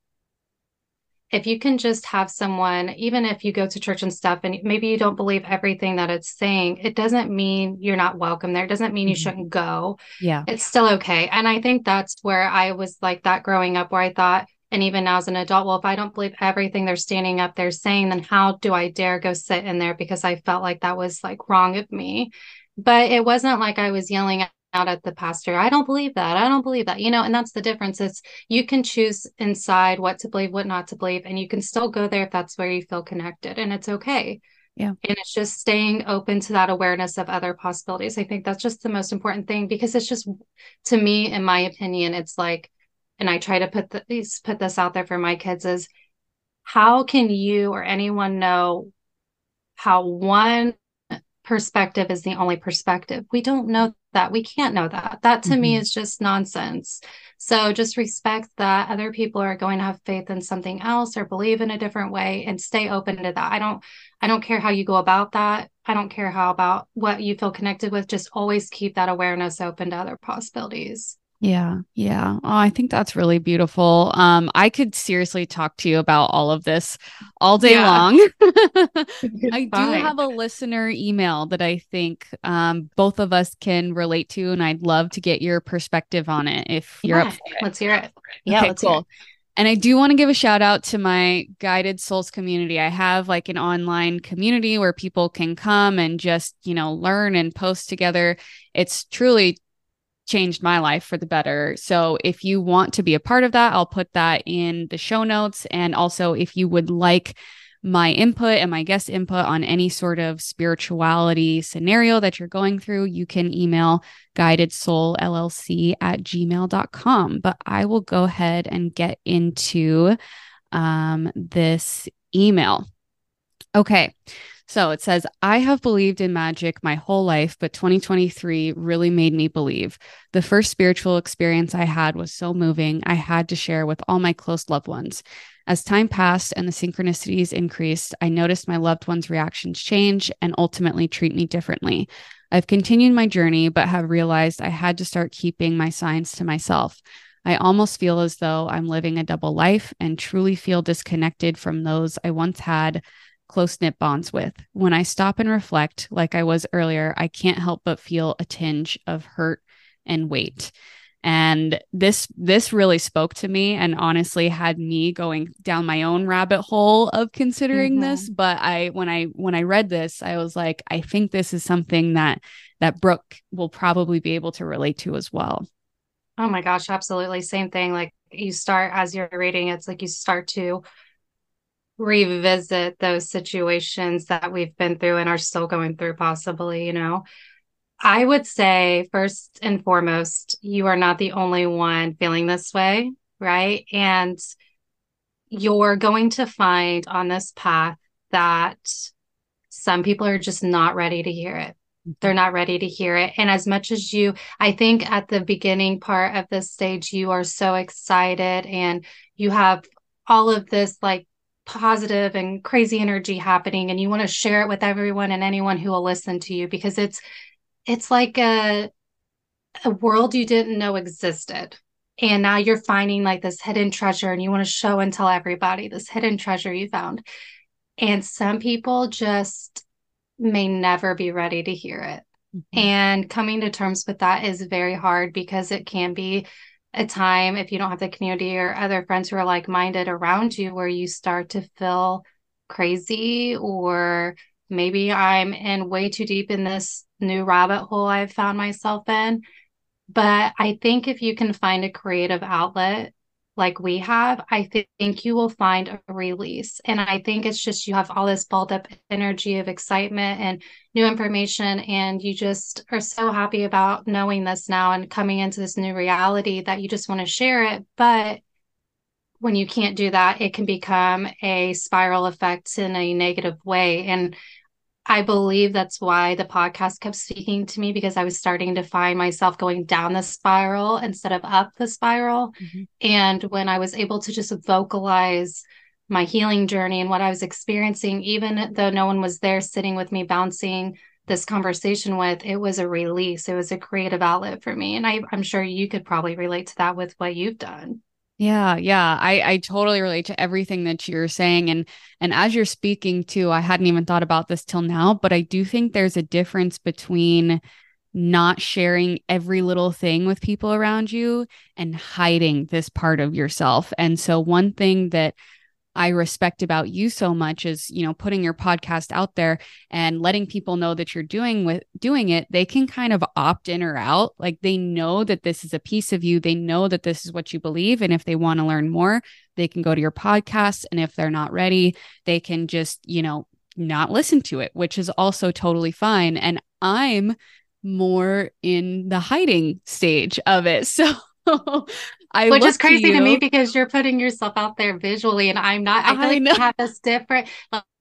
if you can just have someone, even if you go to church and stuff, and maybe you don't believe everything that it's saying, it doesn't mean you're not welcome there. It doesn't mean you mm-hmm. shouldn't go.
Yeah.
It's still okay. And I think that's where I was like that growing up, where I thought, and even now as an adult, well, if I don't believe everything they're standing up there saying, then how do I dare go sit in there? Because I felt like that was like wrong of me. But it wasn't like I was yelling out at the pastor, I don't believe that. I don't believe that. You know, and that's the difference. It's you can choose inside what to believe, what not to believe, and you can still go there if that's where you feel connected. And it's okay.
Yeah.
And it's just staying open to that awareness of other possibilities. I think that's just the most important thing because it's just to me, in my opinion, it's like and I try to put this put this out there for my kids is how can you or anyone know how one perspective is the only perspective? We don't know that. We can't know that. That to mm-hmm. me is just nonsense. So just respect that other people are going to have faith in something else or believe in a different way and stay open to that. I don't I don't care how you go about that. I don't care how about what you feel connected with. Just always keep that awareness open to other possibilities.
Yeah, yeah. Oh, I think that's really beautiful. Um, I could seriously talk to you about all of this all day yeah. long. I do have a listener email that I think um, both of us can relate to, and I'd love to get your perspective on it if you're yeah, up for it.
Let's hear it. Yeah,
okay, cool. It. And I do want to give a shout out to my guided souls community. I have like an online community where people can come and just, you know, learn and post together. It's truly changed my life for the better. So if you want to be a part of that, I'll put that in the show notes. And also, if you would like my input and my guest input on any sort of spirituality scenario that you're going through, you can email guided soul llc at gmail.com. But I will go ahead and get into um, this email. Okay. So it says, I have believed in magic my whole life, but 2023 really made me believe. The first spiritual experience I had was so moving, I had to share with all my close loved ones. As time passed and the synchronicities increased, I noticed my loved ones' reactions change and ultimately treat me differently. I've continued my journey, but have realized I had to start keeping my signs to myself. I almost feel as though I'm living a double life and truly feel disconnected from those I once had close knit bonds with. When I stop and reflect, like I was earlier, I can't help but feel a tinge of hurt and weight. And this this really spoke to me and honestly had me going down my own rabbit hole of considering mm-hmm. this. But I when I when I read this, I was like, I think this is something that that Brooke will probably be able to relate to as well.
Oh my gosh, absolutely. Same thing. Like you start as you're reading, it's like you start to revisit those situations that we've been through and are still going through, possibly, you know. I would say, first and foremost, you are not the only one feeling this way, right? And you're going to find on this path that some people are just not ready to hear it. They're not ready to hear it. And as much as you, I think at the beginning part of this stage, you are so excited and you have all of this like positive and crazy energy happening and you want to share it with everyone and anyone who will listen to you because it's it's like a a world you didn't know existed. And now you're finding like this hidden treasure and you want to show and tell everybody this hidden treasure you found. And some people just may never be ready to hear it. Mm-hmm. and coming to terms with that is very hard because it can be a time if you don't have the community or other friends who are like minded around you where you start to feel crazy or maybe I'm in way too deep in this new rabbit hole I've found myself in. But I think if you can find a creative outlet like we have, I th- think you will find a release. And I think it's just you have all this balled up energy of excitement and new information, and you just are so happy about knowing this now and coming into this new reality that you just want to share it. But when you can't do that, it can become a spiral effect in a negative way. And I believe that's why the podcast kept speaking to me because I was starting to find myself going down the spiral instead of up the spiral. Mm-hmm. And when I was able to just vocalize my healing journey and what I was experiencing, even though no one was there sitting with me, bouncing this conversation with, it was a release. It was a creative outlet for me. And I, I'm sure you could probably relate to that with what you've done.
Yeah, yeah. I I totally relate to everything that you're saying and and as you're speaking too, I hadn't even thought about this till now, but I do think there's a difference between not sharing every little thing with people around you and hiding this part of yourself. And so one thing that I respect about you so much is, you know, putting your podcast out there and letting people know that you're doing with doing it. They can kind of opt in or out. Like they know that this is a piece of you. They know that this is what you believe. And if they want to learn more, they can go to your podcast. And if they're not ready, they can just, you know, not listen to it, which is also totally fine. And I'm more in the hiding stage of it. So
I which is crazy to, to, me because you're putting yourself out there visually, and I'm not. I feel I like know. we have this different,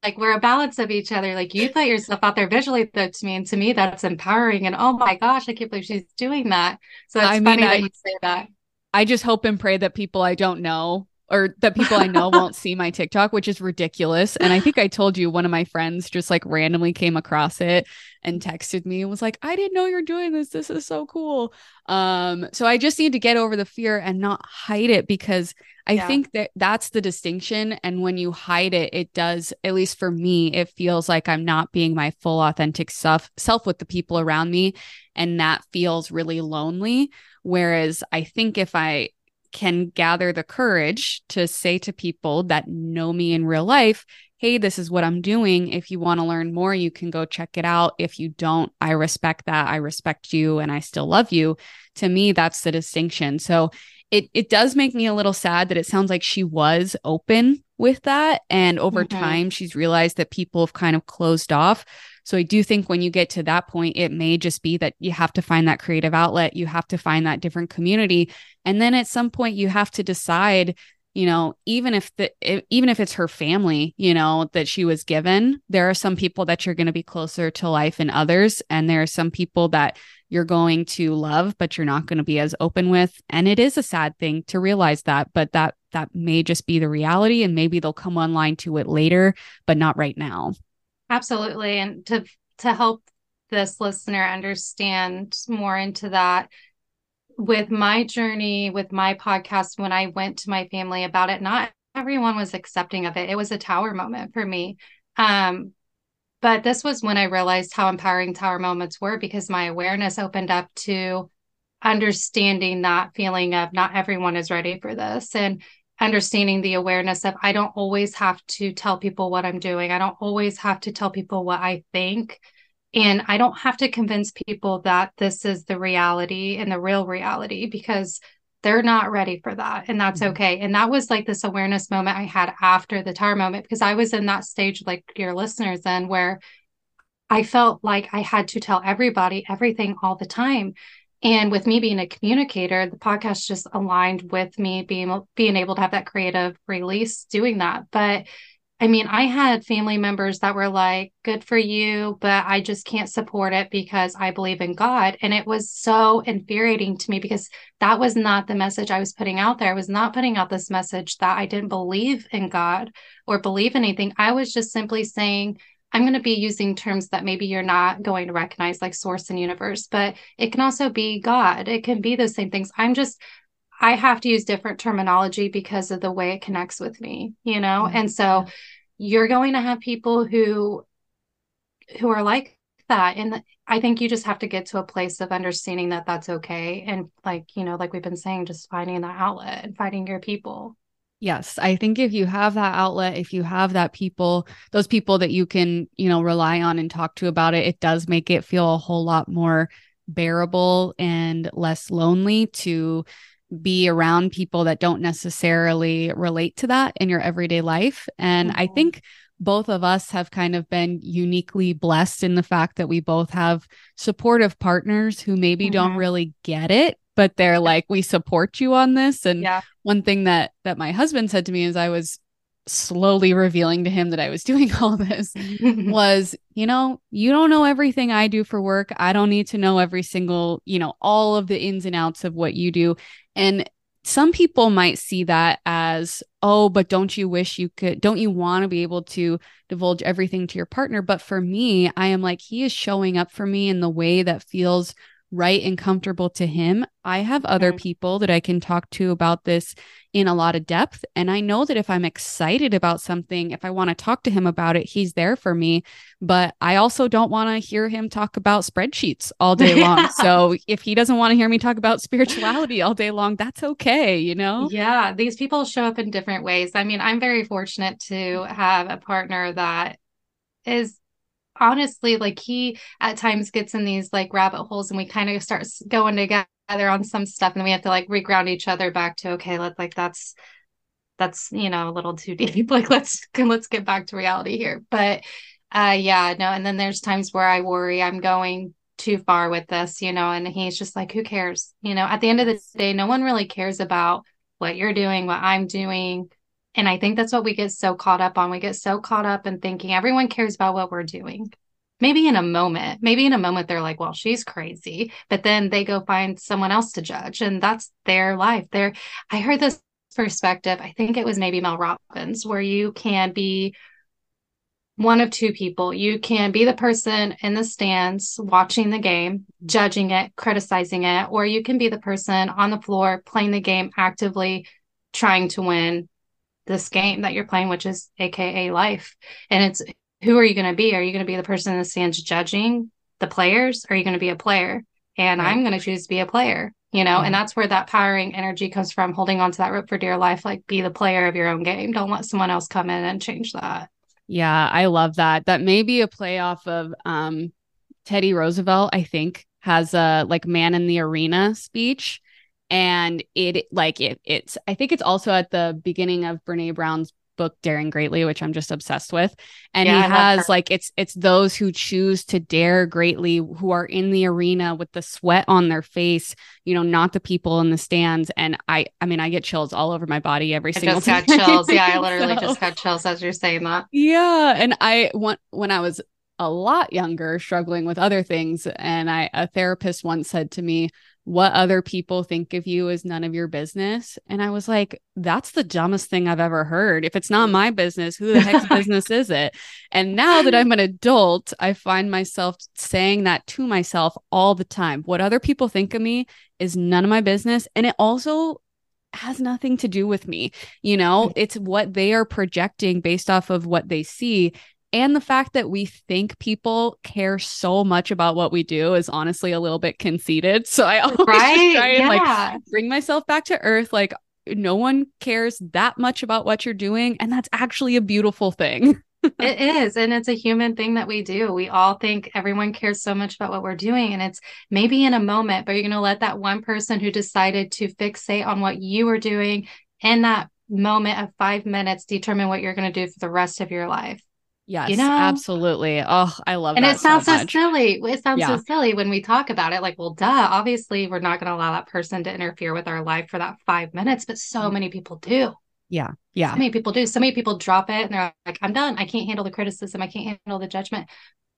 like we're a balance of each other. Like you put yourself out there visually, though, to me, and to me, that's empowering. And oh my gosh, I can't believe she's doing that. So it's I funny mean, that I, you say that.
I just hope and pray that people I don't know or that people I know won't see my TikTok, which is ridiculous. And I think I told you one of my friends just like randomly came across it and texted me and was like, I didn't know you're doing this. This is so cool. Um, so I just need to get over the fear and not hide it because I yeah. think that that's the distinction. And when you hide it, it does, at least for me, it feels like I'm not being my full authentic self self with the people around me. And that feels really lonely. Whereas I think if I can gather the courage to say to people that know me in real life, hey, this is what I'm doing. If you want to learn more, you can go check it out. If you don't, I respect that. I respect you and I still love you. To me, that's the distinction. So it it does make me a little sad that it sounds like she was open with that and over mm-hmm. time she's realized that people have kind of closed off so I do think when you get to that point, it may just be that you have to find that creative outlet, you have to find that different community. And then at some point, you have to decide you know even if the even if it's her family you know that she was given there are some people that you're going to be closer to life and others. And there are some people that you're going to love but you're not going to be as open with. And it is a sad thing to realize that but that that may just be the reality. And maybe they'll come online to it later but not right now
Absolutely. And to to help this listener understand more into that with my journey with my podcast when I went to my family about it, not everyone was accepting of it. It was a tower moment for me. Um, but this was when I realized how empowering tower moments were because my awareness opened up to understanding that feeling of not everyone is ready for this. And understanding the awareness of I don't always have to tell people what I'm doing. I don't always have to tell people what I think. And I don't have to convince people that this is the reality and the real reality because they're not ready for that. And that's mm-hmm. okay. And that was like this awareness moment I had after the tower moment because I was in that stage, like your listeners, then where I felt like I had to tell everybody everything all the time. And with me being a communicator, the podcast just aligned with me being being able to have that creative release doing that. But I mean, I had family members that were like, good for you, but I just can't support it because I believe in God. And it was so infuriating to me because that was not the message I was putting out there. I was not putting out this message that I didn't believe in God or believe anything. I was just simply saying, I'm going to be using terms that maybe you're not going to recognize, like source and universe, but it can also be God. It can be those same things. I'm just, I have to use different terminology because of the way it connects with me, you know? Mm-hmm. And so you're going to have people who, who are like that. And I think you just have to get to a place of understanding that that's okay. And like, you know, like we've been saying, just finding that outlet and finding your people.
Yes, I think if you have that outlet, if you have that people, those people that you can, you know, rely on and talk to about it, it does make it feel a whole lot more bearable and less lonely to be around people that don't necessarily relate to that in your everyday life. And mm-hmm. I think both of us have kind of been uniquely blessed in the fact that we both have supportive partners who maybe mm-hmm. don't really get it but they're like we support you on this. And yeah. one thing that that my husband said to me as i was slowly revealing to him that i was doing all this was you know you don't know everything i do for work. I don't need to know every single you know all of the ins and outs of what you do. And some people might see that as oh but don't you wish you could don't you want to be able to divulge everything to your partner? But for me i am like he is showing up for me in the way that feels right and comfortable to him. I have other mm-hmm. people that I can talk to about this in a lot of depth. And I know that if I'm excited about something, if I want to talk to him about it, he's there for me. But I also don't want to hear him talk about spreadsheets all day long. so if he doesn't want to hear me talk about spirituality all day long, that's okay, you know?
Yeah. These people show up in different ways. I mean, I'm very fortunate to have a partner that is honestly like he at times gets in these like rabbit holes and we kind of start going together on some stuff and then we have to like reground each other back to okay let's like that's that's you know a little too deep like let's let's get back to reality here. But uh yeah no and then there's times where i worry i'm going too far with this you know and he's just like who cares? You know at the end of the day no one really cares about what you're doing what i'm doing and I think that's what we get so caught up on. We get so caught up in thinking everyone cares about what we're doing. Maybe in a moment, maybe in a moment, they're like, well, she's crazy. But then they go find someone else to judge, and that's their life. There, I heard this perspective. I think it was maybe Mel Robbins, where you can be one of two people. You can be the person in the stands watching the game, judging it, criticizing it, or you can be the person on the floor playing the game actively, trying to win, this game that you're playing, which is AKA life. And it's who are you going to be? Are you going to be the person that stands judging the players? Or are you going to be a player? And right. I'm going to choose to be a player, you know, and that's where that powering energy comes from, holding on to that rope for dear life. Like be the player of your own game. Don't let someone else come in and change that.
Yeah, I love that. That may be a play off of um, Teddy Roosevelt, I think, has a like man in the arena speech and it like it it's i think it's also at the beginning of brene brown's book daring greatly which i'm just obsessed with. And yeah, he has like it's it's those who choose to dare greatly who are in the arena with the sweat on their face you know not the people in the stands. And i i mean i get chills all over my body every single time. I single
just time. got chills. Yeah i literally so, just got chills as you're saying that.
Yeah. And i want when i was a lot younger struggling with other things and i a therapist once said to me what other people think of you is none of your business. And I was like, that's the dumbest thing I've ever heard. If it's not my business, who the heck's business is it? And now that I'm an adult, I find myself saying that to myself all the time. What other people think of me is none of my business. And it also has nothing to do with me. You know, it's what they are projecting based off of what they see and the fact that we think people care so much about what we do is honestly a little bit conceited. So I always right? try and yeah. like bring myself back to earth. Like no one cares that much about what you're doing. And that's actually a beautiful thing.
it is. And it's a human thing that we do. We all think everyone cares so much about what we're doing. And it's maybe in a moment, but you're going to let that one person who decided to fixate on what you were doing in that moment of five minutes determine what you're going to do for the rest of your life.
Yes, you know? absolutely. Oh, I love that.
and
it
sounds
so,
so silly. It sounds yeah. so silly when we talk about it. Like, well, duh, obviously we're not going to allow that person to interfere with our life for that five minutes, but so mm. many people do.
Yeah. Yeah.
So many people do. So many people drop it and they're like, I'm done. I can't handle the criticism. I can't handle the judgment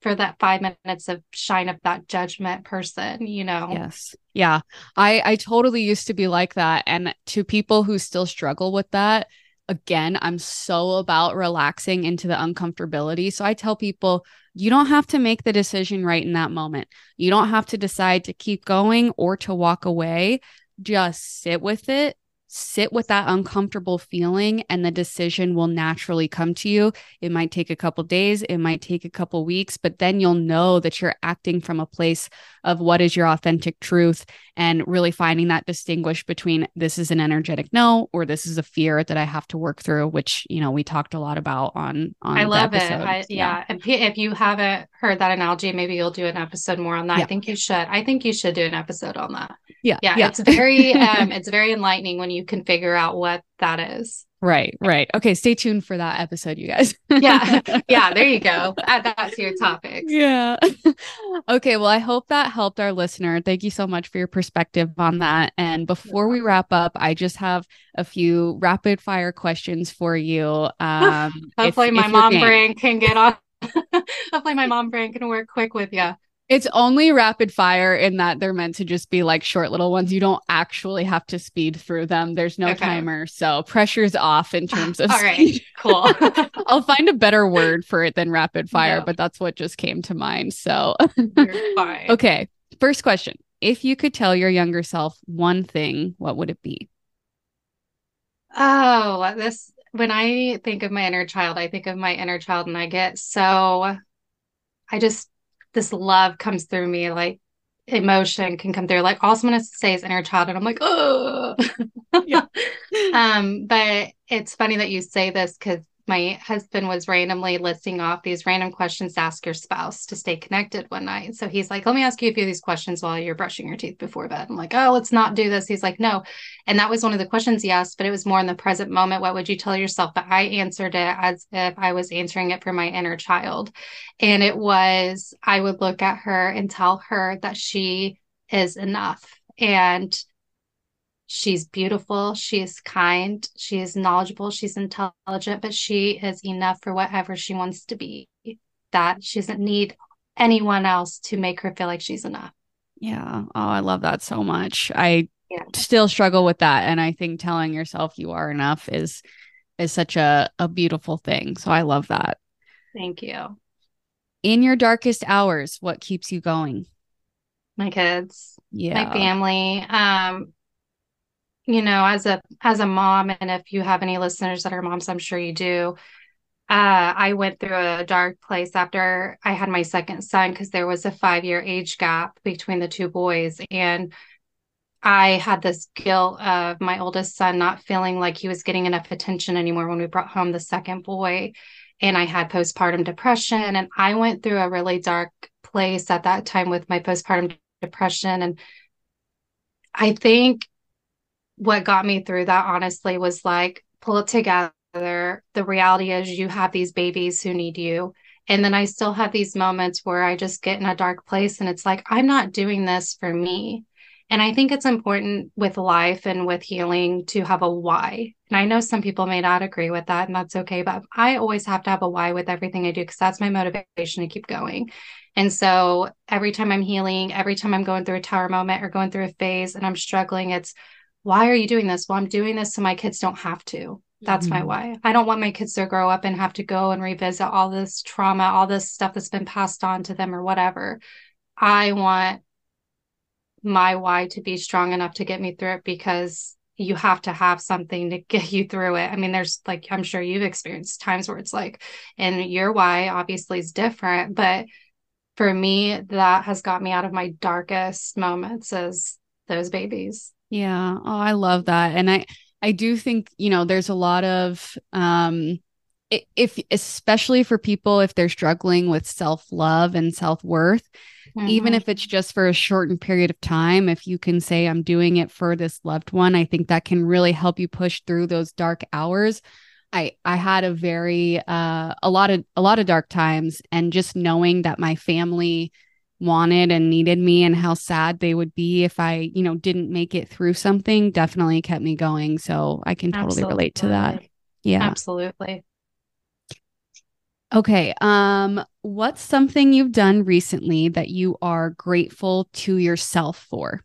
for that five minutes of shine of that judgment person, you know?
Yes. Yeah. I, I totally used to be like that. And to people who still struggle with that, again, I'm so about relaxing into the uncomfortability. So I tell people, you don't have to make the decision right in that moment. You don't have to decide to keep going or to walk away. Just sit with it, sit with that uncomfortable feeling and the decision will naturally come to you. It might take a couple days, it might take a couple weeks, but then you'll know that you're acting from a place of what is your authentic truth and really finding that distinguish between this is an energetic no or this is a fear that I have to work through, which, you know, we talked a lot about on on
I love it. I, yeah. yeah. If, if you haven't heard that analogy, maybe you'll do an episode more on that. Yeah. I think you should. I think you should do an episode on that.
Yeah.
Yeah. yeah. It's very um it's very enlightening when you can figure out what that is.
Right, right. Okay, stay tuned for that episode, you guys.
yeah. Yeah, there you go. Add that to your topics.
Yeah. okay, well, I hope that helped our listener. Thank you so much for your perspective on that. And before we wrap up, I just have a few rapid fire questions for you. Um,
Hopefully, if, my if mom brain can get on. Hopefully, my mom brain can work quick with you.
It's only rapid fire in that they're meant to just be like short little ones. You don't actually have to speed through them. There's no okay. timer. So pressure's off in ah, terms of
All speed. right, cool.
I'll find a better word for it than rapid fire, but that's what just came to mind. So Okay. First question. If you could tell your younger self one thing, what would it be?
Oh, this when I think of my inner child, I think of my inner child and I get so I just this love comes through me like emotion can come through like all someone has to say is inner child and i'm like oh yeah. um but it's funny that you say this because my husband was randomly listing off these random questions to ask your spouse to stay connected one night. So he's like, let me ask you a few of these questions while you're brushing your teeth before bed. I'm like, oh, let's not do this. He's like, no. And that was one of the questions he asked, but it was more in the present moment. What would you tell yourself? But I answered it as if I was answering it for my inner child. And it was, I would look at her and tell her that she is enough. And she's beautiful, she is kind, she is knowledgeable, she's intelligent, but she is enough for whatever she wants to be. That she doesn't need anyone else to make her feel like she's enough.
Yeah. Oh, I love that so much. I yeah. still struggle with that. And I think telling yourself you are enough is is such a, a beautiful thing. So I love that.
Thank you.
In your darkest hours, what keeps you going?
My kids. Yeah. My family. Um, you know as a as a mom and if you have any listeners that are moms i'm sure you do uh, I went through a dark place after I had my second son because there was a five year age gap between the two boys. And I had this guilt of my oldest son not feeling like he was getting enough attention anymore when we brought home the second boy. And I had postpartum depression. And I went through a really dark place at that time with my postpartum depression. And I think what got me through that honestly was like pull it together. The reality is you have these babies who need you. And then i still have these moments where i just get in a dark place and it's like i'm not doing this for me. And i think it's important with life and with healing to have a why. And i know some people may not agree with that and that's okay but i always have to have a why with everything i do because that's my motivation to keep going. And so every time i'm healing every time i'm going through a tower moment or going through a phase and i'm struggling it's why are you doing this? Well, I'm doing this so my kids don't have to. That's mm-hmm. my why. I don't want my kids to grow up and have to go and revisit all this trauma, all this stuff that's been passed on to them or whatever. I want my why to be strong enough to get me through it because you have to have something to get you through it. I mean, there's like, I'm sure you've experienced times where it's like, and your why obviously is different, but for me, that has got me out of my darkest moments as those babies.
Yeah. Oh, I love that. And I I do think, you know, there's a lot of um if especially for people if they're struggling with self-love and self-worth, mm-hmm. even if it's just for a shortened period of time, if you can say I'm doing it for this loved one, I think that can really help you push through those dark hours. I I had a very uh a lot of a lot of dark times and just knowing that my family wanted and needed me and how sad they would be if I, you know, didn't make it through something definitely kept me going. So I can totally Absolutely. relate to that. Yeah.
Absolutely.
Okay. Um, what's something you've done recently that you are grateful to yourself for?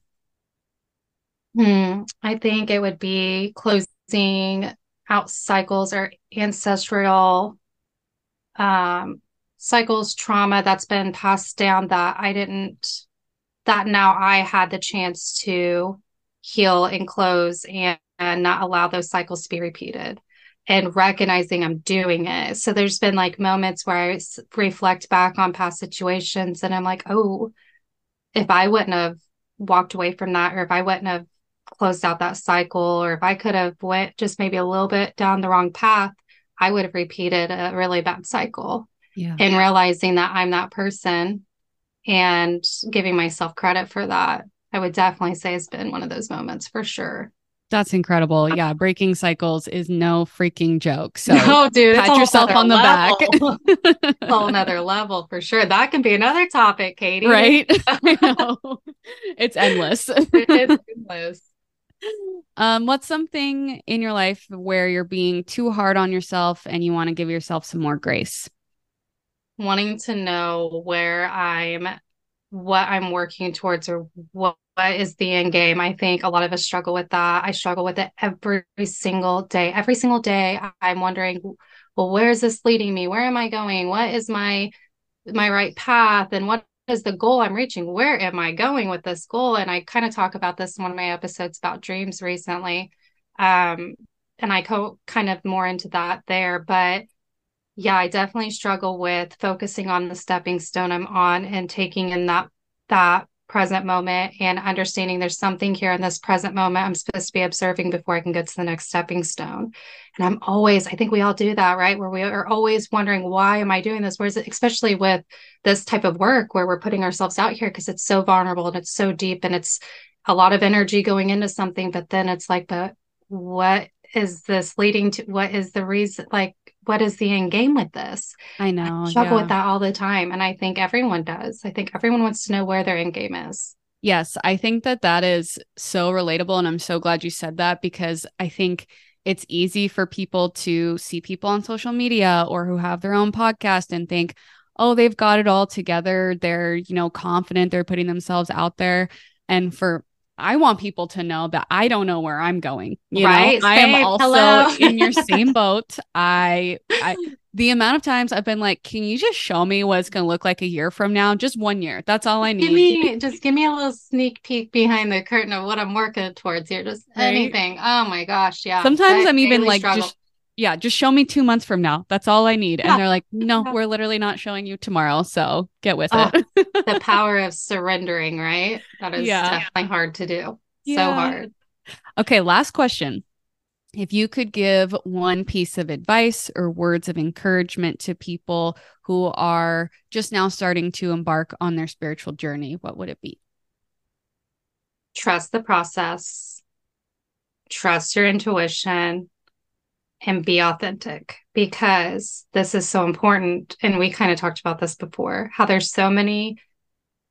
Hmm. I think it would be closing out cycles or ancestral um cycles trauma that's been passed down that I didn't that now I had the chance to heal and close and, not allow those cycles to be repeated and recognizing I'm doing it. So there's been like moments where I reflect back on past situations and I'm like, oh, if I wouldn't have walked away from that or if I wouldn't have closed out that cycle or if I could have went just maybe a little bit down the wrong path, I would have repeated a really bad cycle.
Yeah.
And realizing that I'm that person and giving myself credit for that, I would definitely say it's been one of those moments for sure.
That's incredible. Yeah, breaking cycles is no freaking joke. So,
no, dude,
pat yourself on the back.
a whole another level for sure. That can be another topic, Katie.
Right? It's endless.
it's endless.
Um, what's something in your life where you're being too hard on yourself and you want to give yourself some more grace?
Wanting to know where I'm, what I'm working towards, or what what is the end game? I think a lot of us struggle with that. I struggle with it every single day. Every single day, I'm wondering, well, where is this leading me? Where am I going? What is my my right path? And what is the goal I'm reaching? Where am I going with this goal? And I kind of talk about this in one of my episodes about dreams recently. Um, and I go kind of more into that there. But yeah, I definitely struggle with focusing on the stepping stone I'm on and taking in that that present moment and understanding there's something here in this present moment I'm supposed to be observing before I can get to the next stepping stone. And I'm always, I think we all do that, right? Where we are always wondering, why am I doing this? Whereas, especially with this type of work where we're putting ourselves out here because it's so vulnerable and it's so deep and it's a lot of energy going into something. But then it's like, but what is this leading to? What is the reason? Like, what is the end game with this?
I know.
I struggle yeah. with that all the time. And I think everyone does. I think everyone wants to know where their end game is.
Yes, I think that that is so relatable. And I'm so glad you said that because I think it's easy for people to see people on social media or who have their own podcast and think, oh, they've got it all together. They're, you know, confident. They're putting themselves out there. And for I want people to know that I don't know where I'm going. You right. know, I am also in your same boat. I, I, the amount of times I've been like, can you just show me what it's going to look like a year from now? Just one year. That's all I need.
Give me, just give me a little sneak peek behind the curtain of what I'm working towards here. Just right? anything. Oh my gosh. Yeah.
Sometimes I I'm even like, struggle. just yeah, just show me two months from now. That's all I need. Yeah. And they're like, no, we're literally not showing you tomorrow. So get with oh,
it. the power of surrendering, right? That is yeah. definitely hard to do. Yeah. So hard.
Okay, last question. If you could give one piece of advice or words of encouragement to people who are just now starting to embark on their spiritual journey, what would it be?
Trust the process, trust your intuition, and be authentic because this is so important. And we kind of talked about this before how there's so many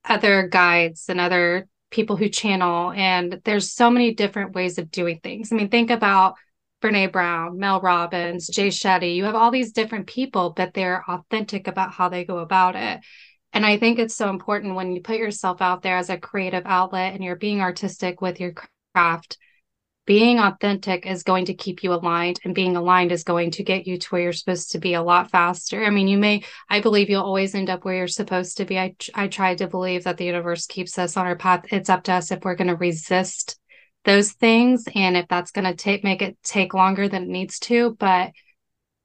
other guides and other people who channel, and there's so many different ways of doing things. I mean, think about Brene Brown, Mel Robbins, Jay Shetty. You have all these different people, but they're authentic about how they go about it. And I think it's so important when you put yourself out there as a creative outlet and you're being artistic with your craft being authentic is going to keep you aligned and being aligned is going to get you to where you're supposed to be a lot faster. I mean you may i believe you'll always end up where you're supposed to be. I i try to believe that the universe keeps us on our path. It's up to us if we're going to resist those things and if that's going to take make it take longer than it needs to. But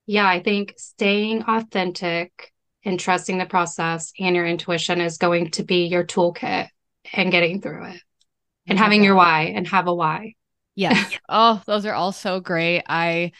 yeah i think staying authentic and trusting the process and your intuition is going to be your toolkit and getting through it and having your why and have a why
yeah. oh, those are all so great. I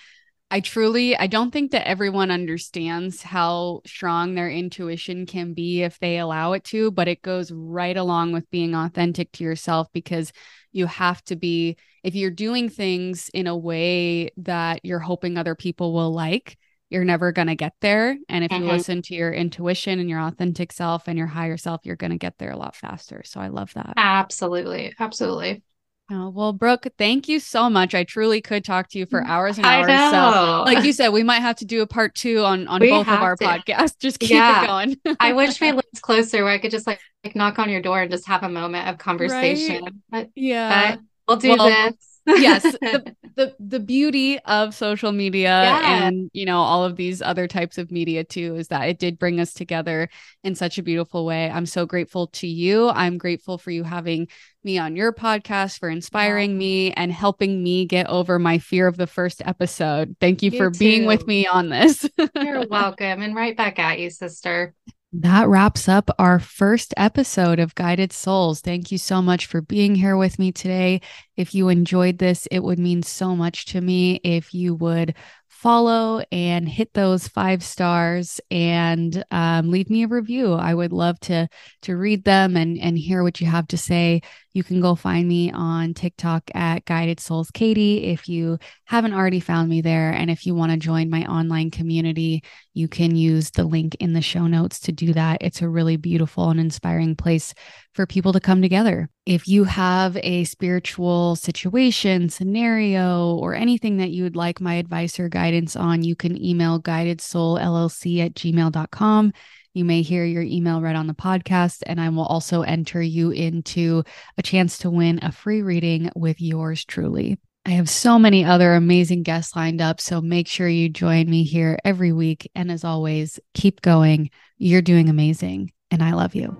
I truly I don't think that everyone understands how strong their intuition can be if they allow it to, but it goes right along with being authentic to yourself because you have to be if you're doing things in a way that you're hoping other people will like, you're never going to get there. And if mm-hmm. you listen to your intuition and your authentic self and your higher self, you're going to get there a lot faster. So I love that.
Absolutely. Absolutely.
Oh, well, Brooke, thank you so much. I truly could talk to you for mm, hours and hours. So, like you said, we might have to do a part two on on we both of our to. podcasts. Just keep yeah. it going.
I wish we lived closer where I could just like, like, knock on your door and just have a moment of conversation. Right?
But, yeah,
but we'll do well, this.
Yes. The, the the beauty of social media yeah. and you know all of these other types of media too is that it did bring us together in such a beautiful way. I'm so grateful to you. I'm grateful for you having me on your podcast for inspiring wow. me and helping me get over my fear of the first episode. Thank you, you for too. being with me on this.
You're welcome and right back at you, sister.
That wraps up our first episode of Guided Souls. Thank you so much for being here with me today. If you enjoyed this, it would mean so much to me if you would follow and hit those five stars and um, leave me a review. I would love to to read them and and hear what you have to say. You can go find me on TikTok at Guided Souls Katie if you haven't already found me there. And if you want to join my online community, you can use the link in the show notes to do that. It's a really beautiful and inspiring place for people to come together. If you have a spiritual situation, scenario, or anything that you would like my advice or guidance on, you can email guidedsoulllc at gmail.com. You may hear your email read on the podcast, and I will also enter you into a chance to win a free reading with yours truly. I have so many other amazing guests lined up, so make sure you join me here every week. And as always, keep going. You're doing amazing, and I love you.